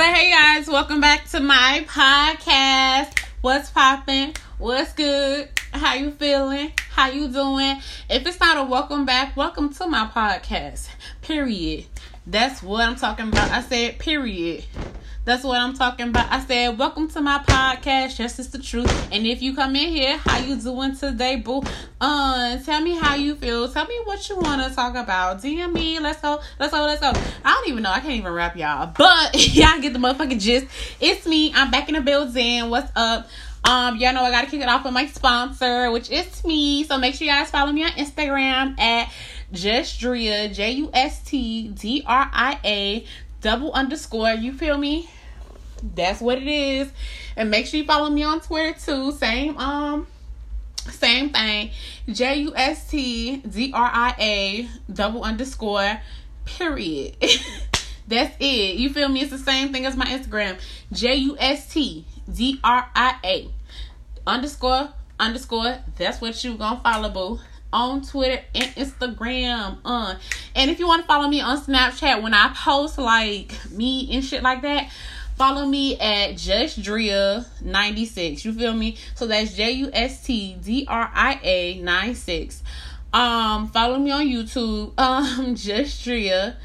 So hey guys, welcome back to my podcast. What's popping? What's good? How you feeling? How you doing? If it's not a welcome back, welcome to my podcast. Period. That's what I'm talking about. I said period. That's what I'm talking about. I said, welcome to my podcast. Yes, it's the truth. And if you come in here, how you doing today, boo? Uh, tell me how you feel. Tell me what you want to talk about. DM me. Let's go. Let's go. Let's go. I don't even know. I can't even rap y'all. But y'all get the motherfucking gist. It's me. I'm back in the building. What's up? Um, y'all know I gotta kick it off with my sponsor, which is me. So make sure you guys follow me on Instagram at Justdria, J U S T D R I A double underscore. You feel me? That's what it is. And make sure you follow me on Twitter too. Same um same thing. J U S T D R I A double underscore period. That's it. You feel me? It's the same thing as my Instagram. J U S T D R I A underscore underscore. That's what you gonna follow, boo on Twitter and Instagram. Uh, and if you want to follow me on Snapchat when I post like me and shit like that, follow me at Justdria96. You feel me? So that's J U S T D R I A 96. Um, follow me on YouTube, um, Justdria.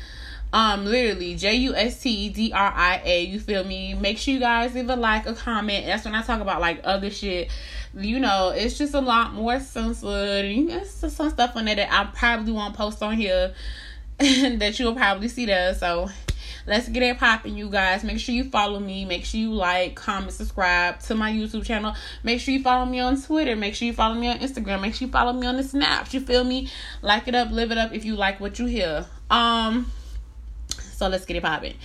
Um, literally J U S T D R I A. You feel me? Make sure you guys leave a like, a comment. That's when I talk about like other shit you know, it's just a lot more censored. It's just some stuff on there that I probably won't post on here that you'll probably see there. So let's get it popping, you guys. Make sure you follow me. Make sure you like, comment, subscribe to my YouTube channel. Make sure you follow me on Twitter. Make sure you follow me on Instagram. Make sure you follow me on the Snaps. You feel me? Like it up, live it up if you like what you hear. Um, so let's get it popping.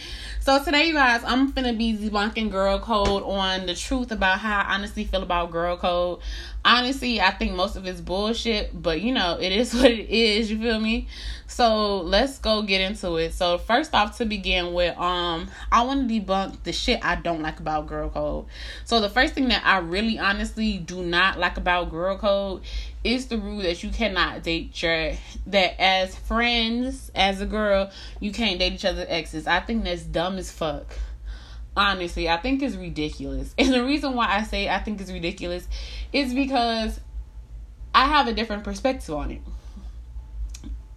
So today, you guys, I'm finna be debunking girl code on the truth about how I honestly feel about girl code. Honestly, I think most of it's bullshit, but you know, it is what it is, you feel me? So let's go get into it. So first off to begin with, um, I want to debunk the shit I don't like about girl code. So the first thing that I really honestly do not like about girl code is the rule that you cannot date your that as friends as a girl you can't date each other's exes. I think that's dumb as fuck. Honestly i think it's ridiculous. And the reason why i say i think it's ridiculous is because i have a different perspective on it.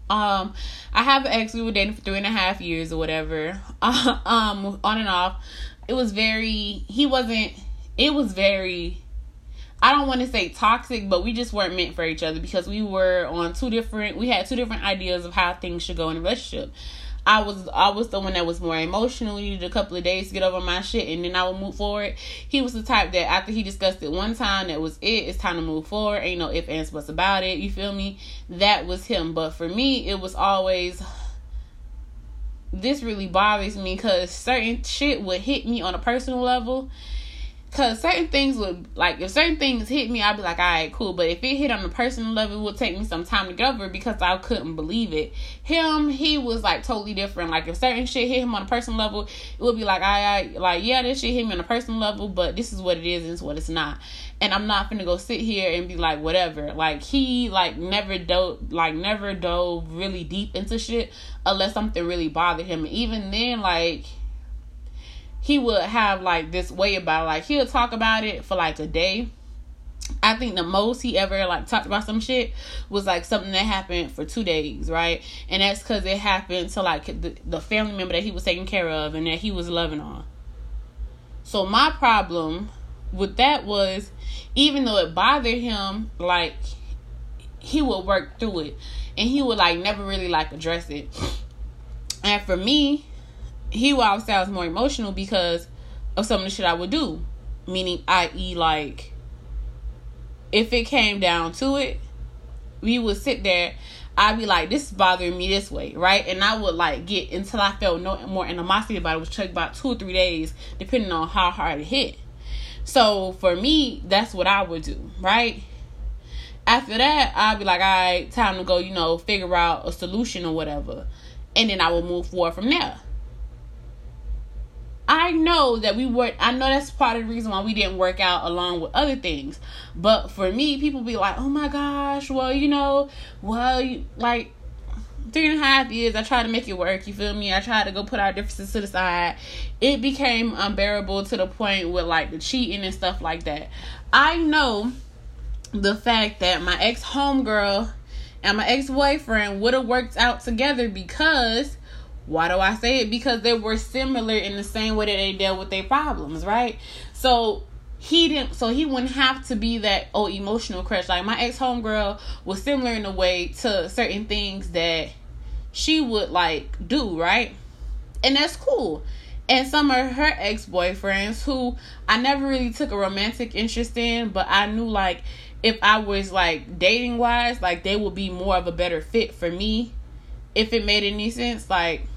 Um i have an ex. We were dating for three and a half years or whatever. Um on and off. It was very he wasn't it was very I don't want to say toxic, but we just weren't meant for each other because we were on two different we had two different ideas of how things should go in a relationship. I was I was the one that was more emotional, needed a couple of days to get over my shit and then I would move forward. He was the type that after he discussed it one time, that was it, it's time to move forward. Ain't no if ands buts about it. You feel me? That was him. But for me it was always this really bothers me because certain shit would hit me on a personal level Cause certain things would like if certain things hit me, I'd be like, all right, cool. But if it hit on a personal level, it would take me some time to get over because I couldn't believe it. Him, he was like totally different. Like if certain shit hit him on a personal level, it would be like, I, I like yeah, this shit hit me on a personal level, but this is what it is, and it's what it's not. And I'm not gonna go sit here and be like whatever. Like he like never dove like never dove really deep into shit unless something really bothered him. even then, like he would have like this way about it. like he'll talk about it for like a day. I think the most he ever like talked about some shit was like something that happened for two days, right? And that's because it happened to like the, the family member that he was taking care of and that he was loving on. So my problem with that was, even though it bothered him, like he would work through it, and he would like never really like address it. And for me, he would I was more emotional because of some of the shit I would do. Meaning, i.e., like, if it came down to it, we would sit there. I'd be like, this is bothering me this way, right? And I would like get until I felt no more animosity about it, which took about two or three days, depending on how hard it hit. So for me, that's what I would do, right? After that, I'd be like, all right, time to go, you know, figure out a solution or whatever. And then I will move forward from there. I know that we were I know that's part of the reason why we didn't work out along with other things. But for me, people be like, "Oh my gosh, well, you know, well, you, like three and a half years, I tried to make it work. You feel me? I tried to go put our differences to the side. It became unbearable to the point with like the cheating and stuff like that. I know the fact that my ex homegirl and my ex boyfriend would have worked out together because why do I say it? Because they were similar in the same way that they dealt with their problems, right? So he didn't so he wouldn't have to be that oh emotional crush. Like my ex homegirl was similar in a way to certain things that she would like do, right? And that's cool. And some of her ex boyfriends who I never really took a romantic interest in, but I knew like if I was like dating wise, like they would be more of a better fit for me if it made any sense. Like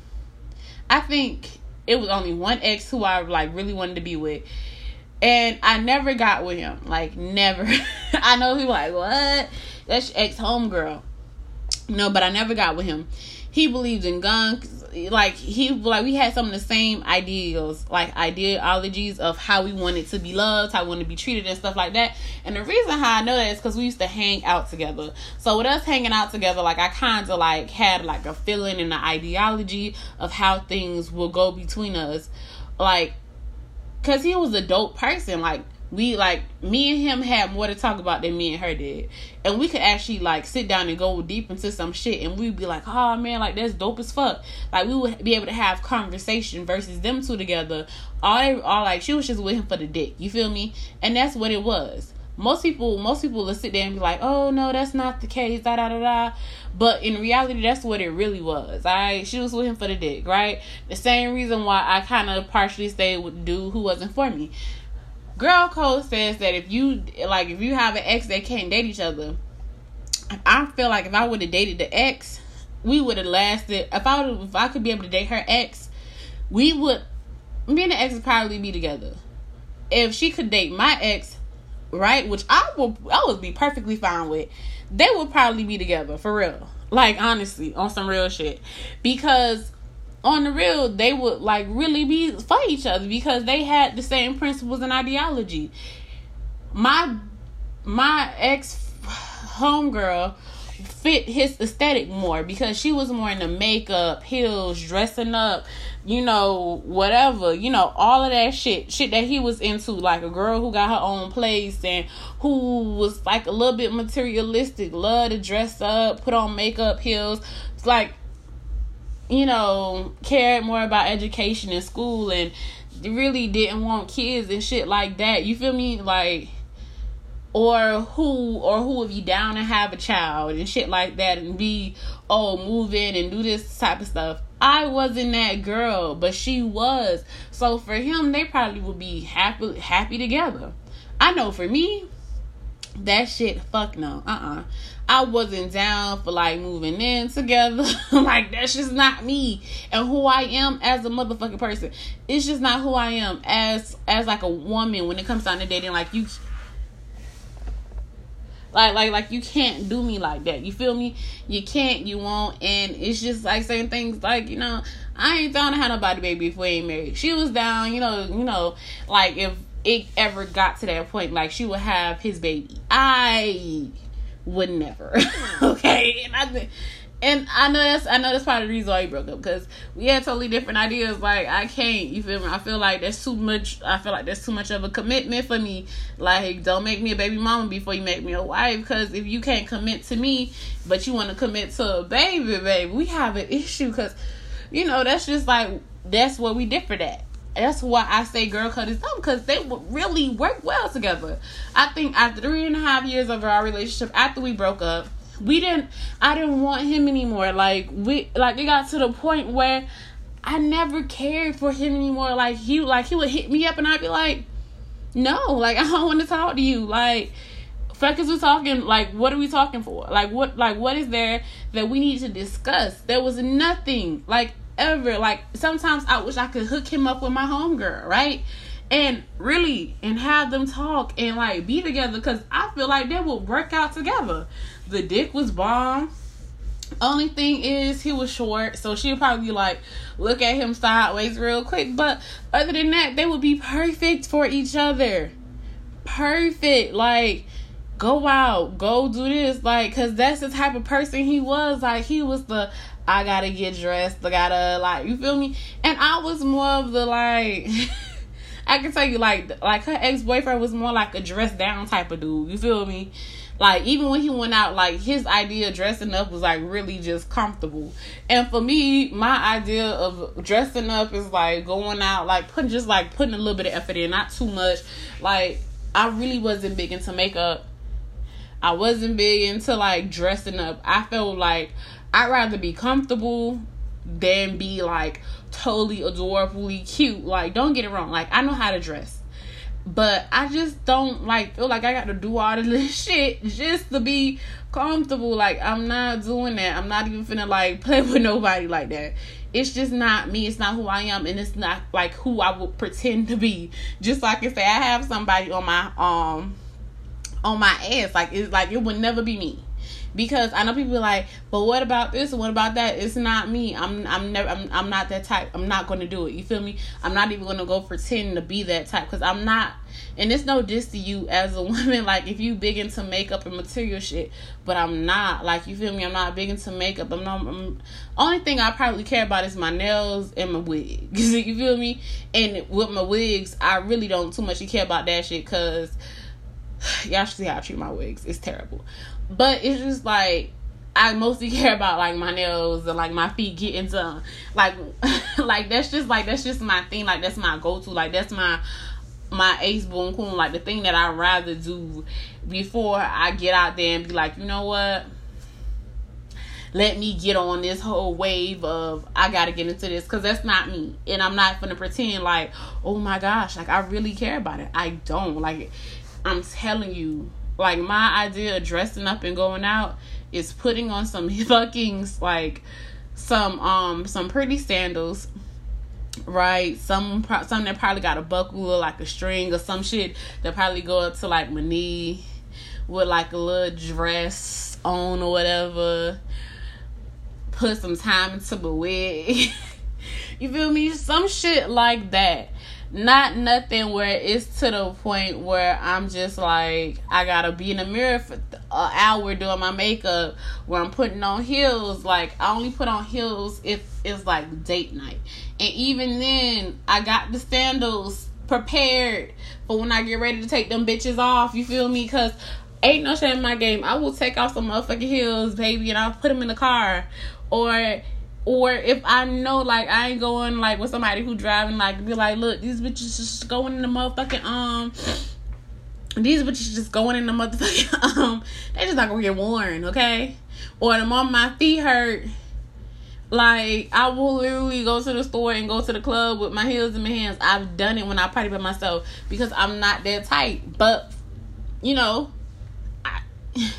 I think it was only one ex who I like really wanted to be with. And I never got with him. Like never. I know people like, what? That's your ex homegirl. No, but I never got with him. He believed in guns. Like he like we had some of the same ideals, like ideologies of how we wanted to be loved, how we wanted to be treated, and stuff like that. And the reason how I know that is because we used to hang out together. So with us hanging out together, like I kind of like had like a feeling and an ideology of how things will go between us, like because he was a dope person. Like we like me and him had more to talk about than me and her did. And we could actually like sit down and go deep into some shit and we'd be like oh man like that's dope as fuck. Like we would be able to have conversation versus them two together. All they all like she was just with him for the dick you feel me? And that's what it was. Most people most people will sit there and be like oh no that's not the case da da da da. But in reality that's what it really was right she was with him for the dick right? The same reason why i kind of partially stayed with the dude who wasn't for me girl code says that if you like if you have an ex they can't date each other i feel like if i would have dated the ex we would have lasted if i if i could be able to date her ex we would me and the ex would probably be together. If she could date my ex right which i will i would be perfectly fine with they would probably be together for real. Like honestly on some real shit. Because on the real, they would like really be for each other because they had the same principles and ideology. My my ex homegirl fit his aesthetic more because she was more into makeup, heels, dressing up, you know, whatever, you know, all of that shit, shit that he was into, like a girl who got her own place and who was like a little bit materialistic, love to dress up, put on makeup, heels. It's like you know, cared more about education and school and really didn't want kids and shit like that. You feel me? Like or who or who would be down to have a child and shit like that and be oh move in and do this type of stuff. I wasn't that girl, but she was. So for him, they probably would be happy happy together. I know for me, that shit fuck no. Uh uh-uh. uh I wasn't down for like moving in together. like that's just not me and who I am as a motherfucking person. It's just not who I am as as like a woman when it comes down to dating. Like you, like like like you can't do me like that. You feel me? You can't. You won't. And it's just like saying things like you know I ain't down to have nobody baby if we ain't married. She was down. You know. You know. Like if it ever got to that point, like she would have his baby. I would never. okay, and I and I know that's I know that's part of the reason why we broke up because we had totally different ideas. Like I can't, you feel me? I feel like that's too much. I feel like that's too much of a commitment for me. Like don't make me a baby mama before you make me a wife. Because if you can't commit to me, but you want to commit to a baby, baby, we have an issue. Because you know that's just like that's what we differ at that's why I say girl code is dumb because they really work well together. I think after three and a half years of our relationship, after we broke up, we didn't. I didn't want him anymore. Like we, like it got to the point where I never cared for him anymore. Like he, like he would hit me up and I'd be like, no, like I don't want to talk to you. Like fuck is we talking like what are we talking for like what like what is there that we need to discuss there was nothing like ever. Like sometimes I wish I could hook him up with my homegirl, right? And really and have them talk and like be together because I feel like they would work out together. The dick was bomb. Only thing is he was short, so she'd probably like look at him sideways real quick. But other than that, they would be perfect for each other. Perfect. Like go out, go do this, like, cause that's the type of person he was. Like, he was the I gotta get dressed, I gotta like, you feel me? And I was more of the like. I can tell you, like, like her ex boyfriend was more like a dress down type of dude. You feel me? Like even when he went out, like his idea of dressing up was like really just comfortable. And for me, my idea of dressing up is like going out, like putting just like putting a little bit of effort in, not too much. Like I really wasn't big into makeup. I wasn't big into like dressing up. I felt like I'd rather be comfortable than be like totally adorably cute. Like, don't get it wrong. Like, I know how to dress. But I just don't like feel like I got to do all of this shit just to be comfortable. Like I'm not doing that. I'm not even finna like play with nobody like that. It's just not me. It's not who I am, and it's not like who I would pretend to be. Just like I say, I have somebody on my um on my ass. Like it's like it would never be me because I know people like, but what about this what about that? It's not me. I'm I'm never I'm I'm not that type. I'm not going to do it. You feel me? I'm not even going to go pretend to be that type because I'm not. And it's no diss to you as a woman. Like if you big into makeup and material shit, but I'm not. Like you feel me? I'm not big into makeup. I'm not. I'm, only thing I probably care about is my nails and my wigs. you feel me? And with my wigs, I really don't too much care about that shit because y'all should see how I treat my wigs. It's terrible. But it's just like I mostly care about like my nails and like my feet getting done. Like like that's just like that's just my thing. Like that's my go to. Like that's my my ace boom coon. Like the thing that I rather do before I get out there and be like, you know what? Let me get on this whole wave of I gotta get into this because that's not me, and I'm not gonna pretend like, oh my gosh, like I really care about it. I don't like. I'm telling you, like my idea of dressing up and going out is putting on some fucking like some um some pretty sandals right? Some some that probably got a buckle or like a string or some shit that probably go up to like my knee with like a little dress on or whatever. Put some time into my wig. You feel me? Some shit like that not nothing where it's to the point where I'm just like I gotta be in the mirror for an hour doing my makeup where I'm putting on heels. Like I only put on heels if it's like date night, and even then I got the sandals prepared for when I get ready to take them bitches off. You feel me? Cause ain't no shame in my game. I will take off some motherfucking heels, baby, and I'll put them in the car, or or if I know like I ain't going like with somebody who driving like be like, look, these bitches just going in the motherfucking um these bitches just going in the motherfucking um they just not gonna get worn, okay? Or the moment my feet hurt, like I will literally go to the store and go to the club with my heels in my hands. I've done it when I party by myself because I'm not that tight. But you know, I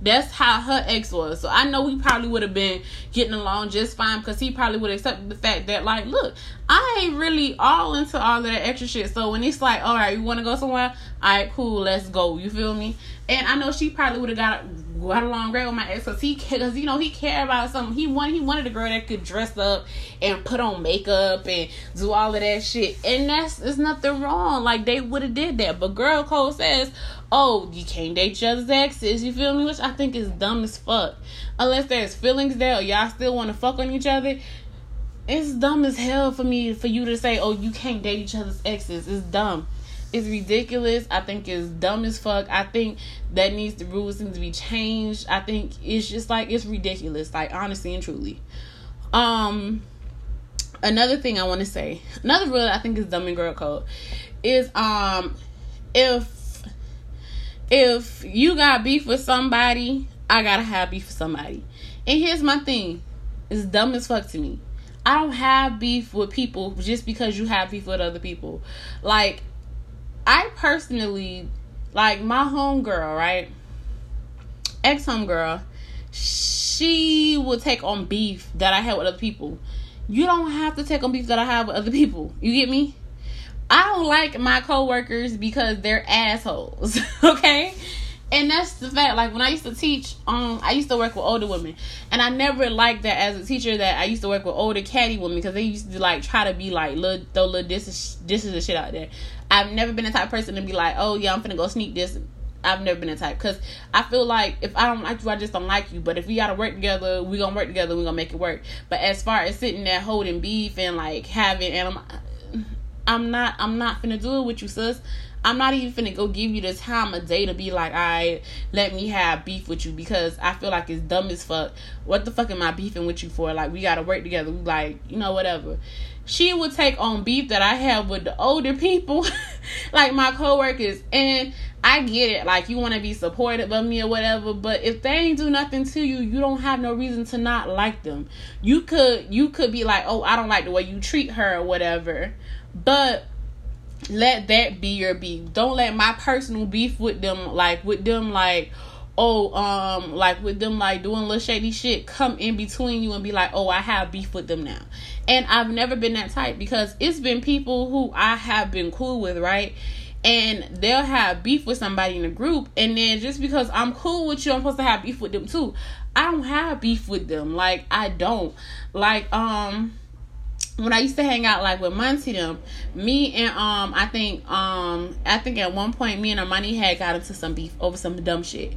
that's how her ex was. So I know we probably would have been getting along just fine because he probably would accept the fact that, like, look, I ain't really all into all of that extra shit. So when it's like, all right, you want to go somewhere? All right, cool, let's go. You feel me? And I know she probably would have got got along great with my ex because he because you know he cared about something. He wanted he wanted a girl that could dress up and put on makeup and do all of that shit. And that's there's nothing wrong. Like they would have did that. But girl code says, oh, you can't date each other's exes. You feel me? Which I think is dumb as fuck. Unless there's feelings there or y'all still want to fuck on each other. It's dumb as hell for me for you to say, oh, you can't date each other's exes. It's dumb it's ridiculous. I think it's dumb as fuck. I think that needs the rules need to be changed. I think it's just like it's ridiculous. Like honestly and truly. Um another thing I want to say, another rule I think is dumb and girl code is um if if you got beef with somebody, I gotta have beef with somebody. And here's my thing. It's dumb as fuck to me. I don't have beef with people just because you have beef with other people. Like I personally like my homegirl, right? Ex homegirl, she will take on beef that I had with other people. You don't have to take on beef that I have with other people. You get me? I don't like my coworkers because they're assholes. okay? And that's the fact. Like when I used to teach, um, I used to work with older women, and I never liked that as a teacher. That I used to work with older catty women because they used to like try to be like little throw little this this is the shit out there. I've never been the type of person to be like, oh yeah, I'm gonna go sneak this I've never been that type because I feel like if I don't like you, I just don't like you. But if we gotta work together, we gonna work together. We gonna make it work. But as far as sitting there holding beef and like having and I'm, I'm not I'm not finna do it with you, sis. I'm not even gonna go give you the time of day to be like, I let me have beef with you because I feel like it's dumb as fuck. What the fuck am I beefing with you for? Like we gotta work together. We like, you know, whatever she would take on beef that I have with the older people, like my coworkers. And I get it, like you want to be supportive of me or whatever, but if they ain't do nothing to you, you don't have no reason to not like them. You could you could be like, "Oh, I don't like the way you treat her or whatever." But let that be your beef. Don't let my personal beef with them like with them like oh, um, like with them like doing little shady shit, come in between you and be like, oh, I have beef with them now. And I've never been that type because it's been people who I have been cool with, right? And they'll have beef with somebody in the group, and then just because I'm cool with you, I'm supposed to have beef with them too. I don't have beef with them. Like I don't. Like um when I used to hang out like with Monty them, me and um I think um I think at one point me and Armani had got into some beef over some dumb shit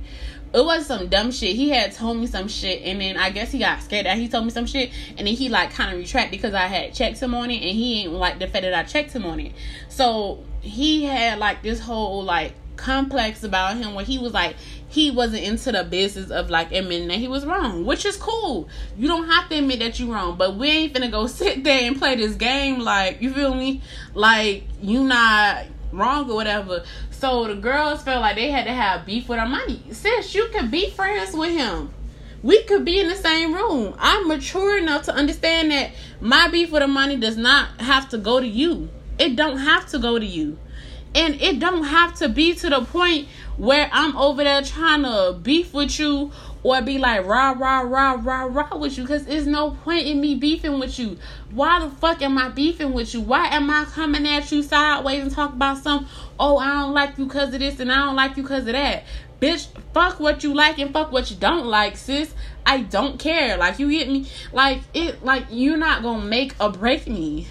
it was some dumb shit. He had told me some shit, and then I guess he got scared that he told me some shit, and then he like kind of retracted because I had checked him on it, and he ain't like the fact that I checked him on it. So he had like this whole like complex about him where he was like he wasn't into the business of like admitting that he was wrong, which is cool. You don't have to admit that you're wrong, but we ain't finna go sit there and play this game like you feel me, like you not wrong or whatever. So the girls felt like they had to have beef with Armani. Sis, you can be friends with him. We could be in the same room. I'm mature enough to understand that my beef with Armani does not have to go to you. It don't have to go to you. And it don't have to be to the point where I'm over there trying to beef with you or be like rah rah rah rah rah with you because there's no point in me beefing with you. Why the fuck am I beefing with you? Why am I coming at you sideways and talk about some? Oh, I don't like you because of this and I don't like you because of that. Bitch, fuck what you like and fuck what you don't like, sis. I don't care. Like you get me? Like it. Like you're not gonna make or break me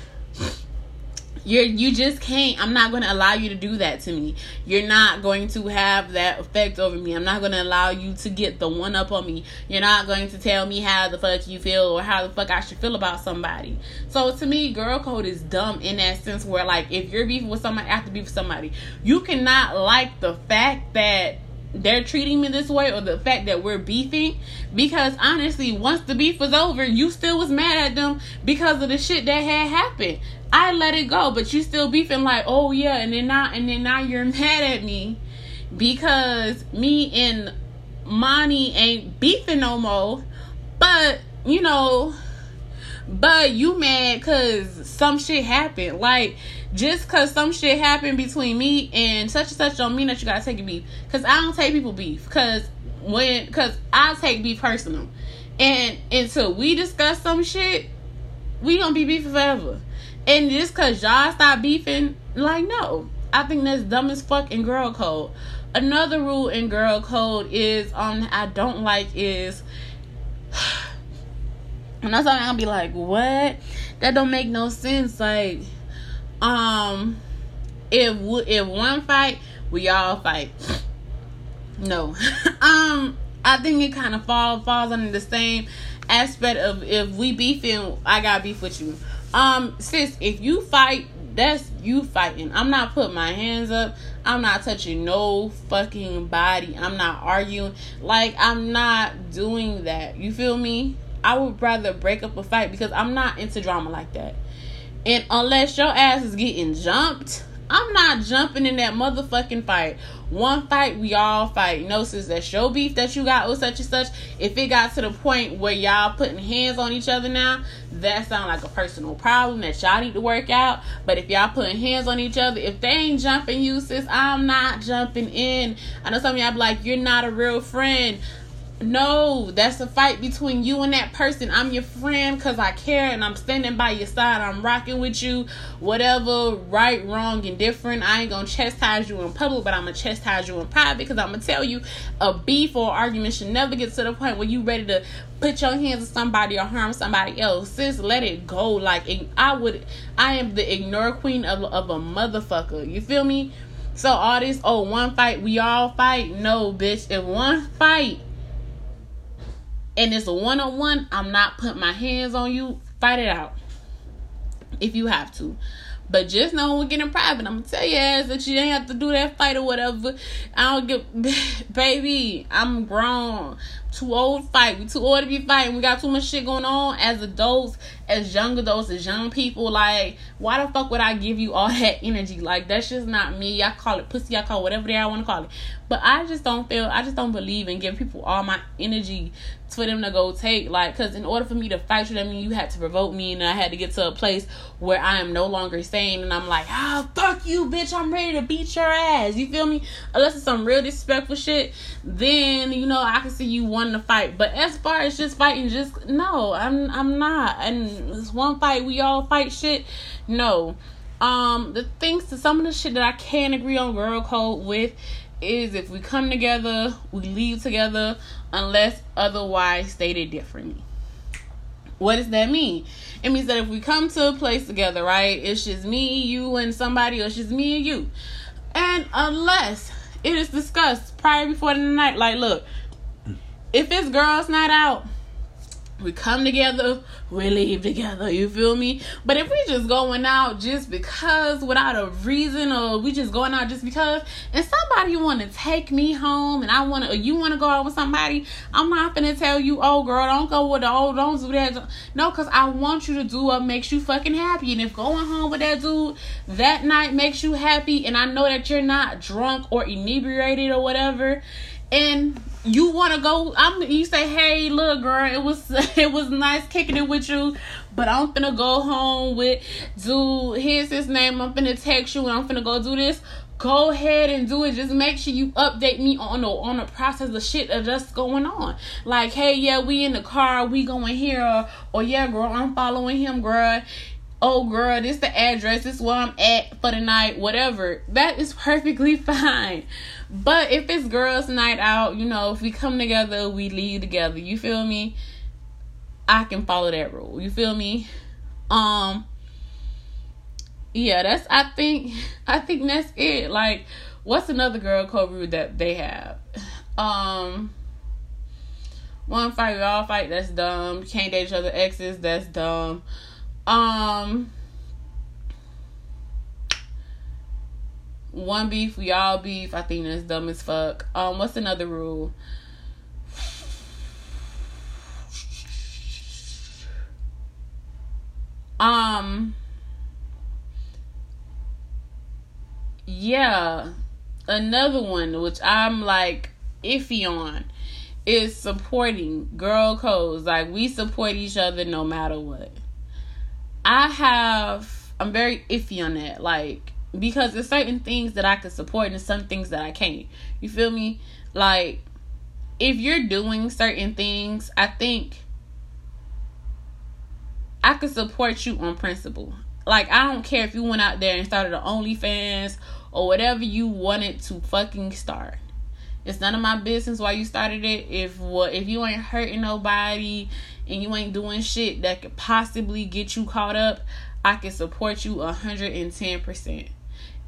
you're you just can't i'm not going to allow you to do that to me. You're not going to have that effect over me. I'm not going to allow you to get the one up on me. You're not going to tell me how the fuck you feel or how the fuck i should feel about somebody. So to me girl code is dumb in that sense where like if you're beefing with somebody I have to beef with somebody. You cannot like the fact that they're treating me this way or the fact that we're beefing because honestly once the beef was over you still was mad at them because of the shit that had happened i let it go but you still beefing like oh yeah and then now and then now you're mad at me because me and Monty ain't beefing no more but you know but you mad because some shit happened. Like, just because some shit happened between me and such and such don't mean that you gotta take a beef. Because I don't take people beef. Because when, because I take beef personal. And until we discuss some shit, we gonna be beefing forever. And just because y'all stop beefing, like, no. I think that's dumb as fuck in girl code. Another rule in girl code is um I don't like is and that's why I'm gonna be like, what? That don't make no sense. Like, um, if if one fight, we all fight. No, um, I think it kind of fall falls under the same aspect of if we beefing, I got beef with you. Um, sis, if you fight, that's you fighting. I'm not putting my hands up. I'm not touching no fucking body. I'm not arguing. Like I'm not doing that. You feel me? I would rather break up a fight because I'm not into drama like that. And unless your ass is getting jumped, I'm not jumping in that motherfucking fight. One fight, we all fight. No, since that's your beef that you got with such and such. If it got to the point where y'all putting hands on each other now, that sound like a personal problem that y'all need to work out. But if y'all putting hands on each other, if they ain't jumping you, sis, I'm not jumping in. I know some of y'all be like, you're not a real friend. No, that's a fight between you and that person. I'm your friend because I care and I'm standing by your side. I'm rocking with you. Whatever, right, wrong, and different. I ain't gonna chastise you in public, but I'm gonna chastise you in private because I'm gonna tell you a beef or argument should never get to the point where you ready to put your hands on somebody or harm somebody else. Sis, let it go. Like, I would, I am the ignore queen of, of a motherfucker. You feel me? So all this, oh, one fight, we all fight. No, bitch. If one fight and it's a one on one, I'm not putting my hands on you. Fight it out. If you have to. But just know when we get in private, I'm gonna tell you ass that you ain't have to do that fight or whatever. I don't get, baby. I'm grown, too old to fight. We too old to be fighting. We got too much shit going on as adults, as young adults, as young people. Like, why the fuck would I give you all that energy? Like, that's just not me. I call it pussy. I call whatever I want to call it. But I just don't feel. I just don't believe in giving people all my energy for them to go take like because in order for me to fight you, I mean you had to provoke me and I had to get to a place where I am no longer sane and I'm like, ah, oh, fuck you, bitch, I'm ready to beat your ass. You feel me? Unless it's some real disrespectful shit, then you know I can see you wanting to fight. But as far as just fighting, just no, I'm I'm not. And it's one fight, we all fight shit. No. Um, the things to some of the shit that I can agree on girl code with is if we come together, we leave together unless otherwise stated differently. What does that mean? It means that if we come to a place together, right, it's just me, you, and somebody, or it's just me and you. And unless it is discussed prior before the night, like, look, if it's girls' night out, we come together, we leave together. You feel me? But if we just going out just because without a reason, or we just going out just because, and somebody want to take me home, and I want to, you want to go out with somebody, I'm not gonna tell you, oh girl, don't go with the old, don't do that. No, cause I want you to do what makes you fucking happy, and if going home with that dude that night makes you happy, and I know that you're not drunk or inebriated or whatever, and you want to go i'm you say hey look girl it was it was nice kicking it with you but i'm finna go home with dude here's his name i'm finna text you and i'm finna go do this. Go ahead and do it. Just make sure you update me on the on the process of shit that's going on. Like hey yeah we in the car we going here or, or yeah girl i'm following him girl oh girl this the address this is where i'm at for the night whatever that is perfectly fine but if it's girls' night out, you know, if we come together, we leave together. You feel me? I can follow that rule. You feel me? Um yeah, that's I think I think that's it. Like what's another girl code rule that they have? Um one fight, we all fight, that's dumb. Can't date each other exes, that's dumb. Um one beef, we all beef. I think that's dumb as fuck. Um, what's another rule? Um, yeah, another one which I'm like iffy on is supporting girl codes. Like we support each other no matter what. I have I'm very iffy on that. Like because there's certain things that I can support and some things that I can't. You feel me? Like if you're doing certain things, I think I could support you on principle. Like I don't care if you went out there and started an OnlyFans or whatever you wanted to fucking start. It's none of my business why you started it. If what if you ain't hurting nobody and you ain't doing shit that could possibly get you caught up, I can support you a hundred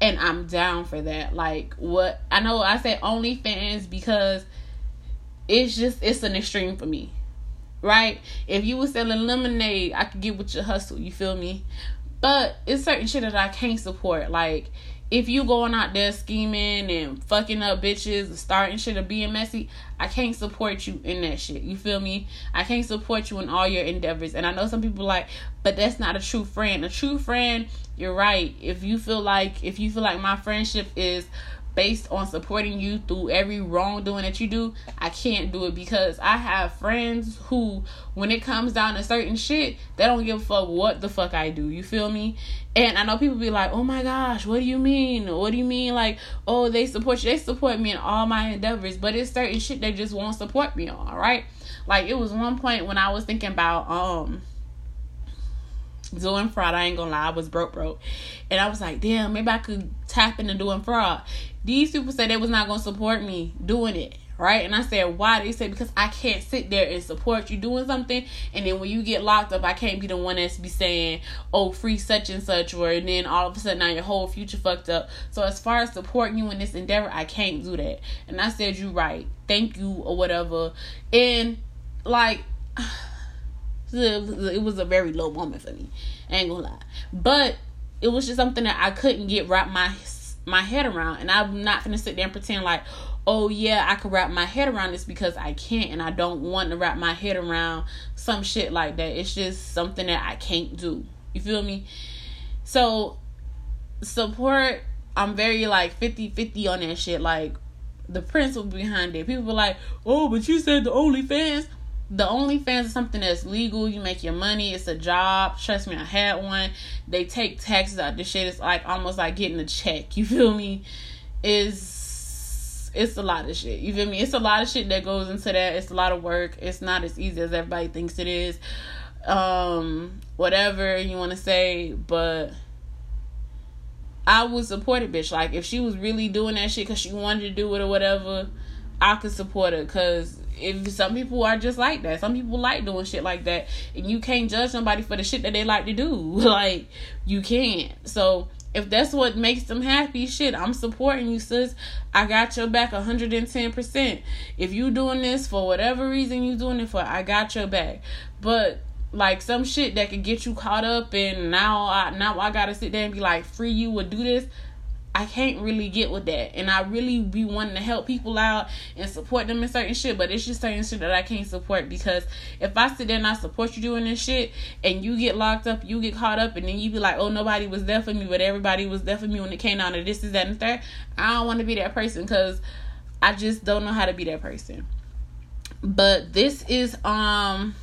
and I'm down for that. Like what I know I say OnlyFans because it's just it's an extreme for me. Right? If you were selling lemonade, I could get with your hustle, you feel me? But it's certain shit that I can't support. Like if you going out there scheming and fucking up bitches and starting shit or being messy, I can't support you in that shit. You feel me? I can't support you in all your endeavors. And I know some people like, but that's not a true friend. A true friend, you're right. If you feel like if you feel like my friendship is based on supporting you through every wrongdoing that you do, I can't do it because I have friends who, when it comes down to certain shit, they don't give a fuck what the fuck I do. You feel me? And I know people be like, oh my gosh, what do you mean? What do you mean? Like, oh, they support you. They support me in all my endeavors, but it's certain shit they just won't support me on, right? Like, it was one point when I was thinking about, um, doing fraud. I ain't gonna lie, I was broke, broke, and I was like, damn, maybe I could tap into doing fraud. These people said they was not gonna support me doing it, right? And I said, why? They said, because I can't sit there and support you doing something. And then when you get locked up, I can't be the one that's be saying, oh, free such and such. Or and then all of a sudden now your whole future fucked up. So as far as supporting you in this endeavor, I can't do that. And I said, you right. Thank you or whatever. And like, it was a very low moment for me. I ain't gonna lie. But it was just something that I couldn't get wrap my my head around. And I'm not gonna sit there and pretend like, oh yeah, I can wrap my head around this because I can't and I don't want to wrap my head around some shit like that. It's just something that I can't do. You feel me? So support I'm very like 50-50 on that shit. Like the principle behind it. People were like, oh, but you said the only OnlyFans. The OnlyFans is something that's legal. You make your money. It's a job. Trust me, I had one. They take taxes out the shit. It's like almost like getting a check. You feel me? Is it's a lot of shit. You feel me? It's a lot of shit that goes into that. It's a lot of work. It's not as easy as everybody thinks it is. Um, whatever you want to say, but I would support it, bitch. Like if she was really doing that shit because she wanted to do it or whatever, I could support her. Cause if some people are just like that, some people like doing shit like that, and you can't judge somebody for the shit that they like to do. like you can't. So if that's what makes them happy, shit, I'm supporting you, sis. I got your back 110%. If you doing this for whatever reason you doing it for, I got your back. But like some shit that could get you caught up and now I now I gotta sit there and be like free you would do this. I can't really get with that. And I really be wanting to help people out and support them in certain shit, but it's just certain shit that I can't support because if I sit there and I support you doing this shit and you get locked up, you get caught up, and then you be like, oh, nobody was there for me, but everybody was there for me when it came down to this, is that, and third. I don't want to be that person because I just don't know how to be that person. But this is, um,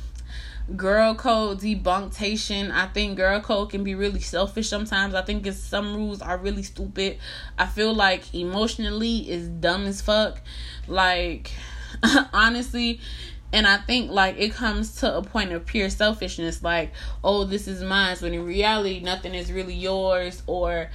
girl code debunktation. I think girl code can be really selfish sometimes. I think it's some rules are really stupid. I feel like emotionally is dumb as fuck. Like honestly, and I think like it comes to a point of pure selfishness, like, oh, this is mine, when in reality nothing is really yours or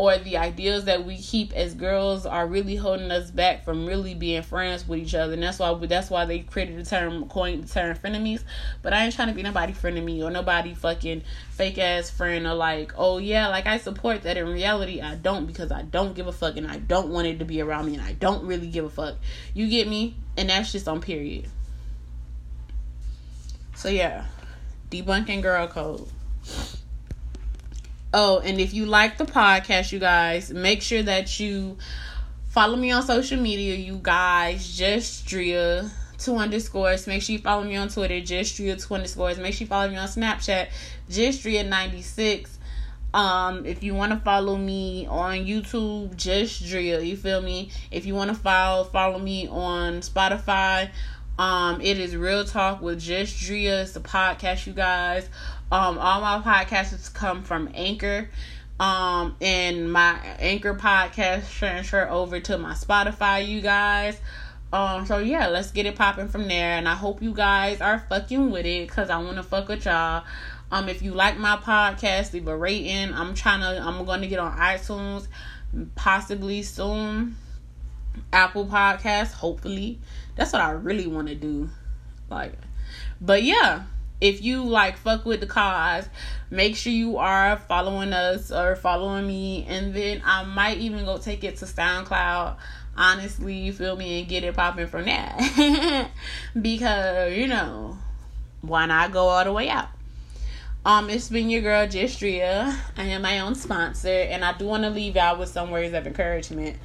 or the ideals that we keep as girls are really holding us back from really being friends with each other. And that's why that's why they created the term coined the term frenemies. But I ain't trying to be nobody me or nobody fucking fake ass friend or like, oh yeah, like I support that in reality I don't because I don't give a fuck and I don't want it to be around me and I don't really give a fuck. You get me? And that's just on period. So yeah. Debunking girl code. Oh, and if you like the podcast, you guys, make sure that you follow me on social media, you guys. Just Dria two underscores. Make sure you follow me on Twitter, just Dria two underscores. Make sure you follow me on Snapchat, just Dria ninety six. Um, if you want to follow me on YouTube, just Dria, you feel me? If you want to follow follow me on Spotify, um, it is Real Talk with Just Dria. It's a podcast, you guys. Um, all my podcasts come from Anchor. Um, and my Anchor podcast transfer over to my Spotify, you guys. Um, so yeah, let's get it popping from there. And I hope you guys are fucking with it because I want to fuck with y'all. Um, if you like my podcast, leave a rating. I'm trying to, I'm going to get on iTunes possibly soon. Apple Podcasts, hopefully. That's what I really want to do. Like, but yeah if you like fuck with the cause, make sure you are following us or following me, and then I might even go take it to SoundCloud. Honestly, you feel me, and get it popping from that because you know why not go all the way out. Um, it's been your girl Justdria. I am my own sponsor, and I do want to leave y'all with some words of encouragement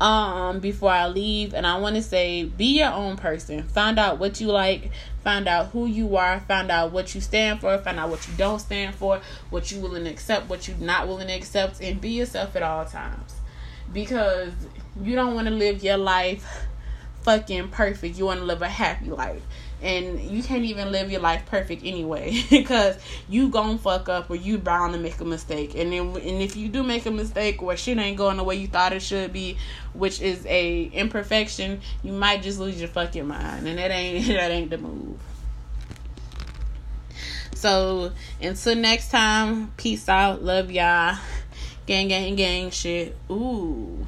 um before I leave and I want to say be your own person. Find out what you like, find out who you are, find out what you stand for, find out what you don't stand for, what you willing to accept, what you not willing to accept and be yourself at all times. Because you don't want to live your life fucking perfect. You want to live a happy life and you can't even live your life perfect anyway. Because you gon' fuck up or you bound to make a mistake. And then and if you do make a mistake or shit ain't going the way you thought it should be which is a imperfection you might just lose your fucking mind. And that ain't that ain't the move. So until next time peace out. Love y'all. Gang gang gang shit. Ooh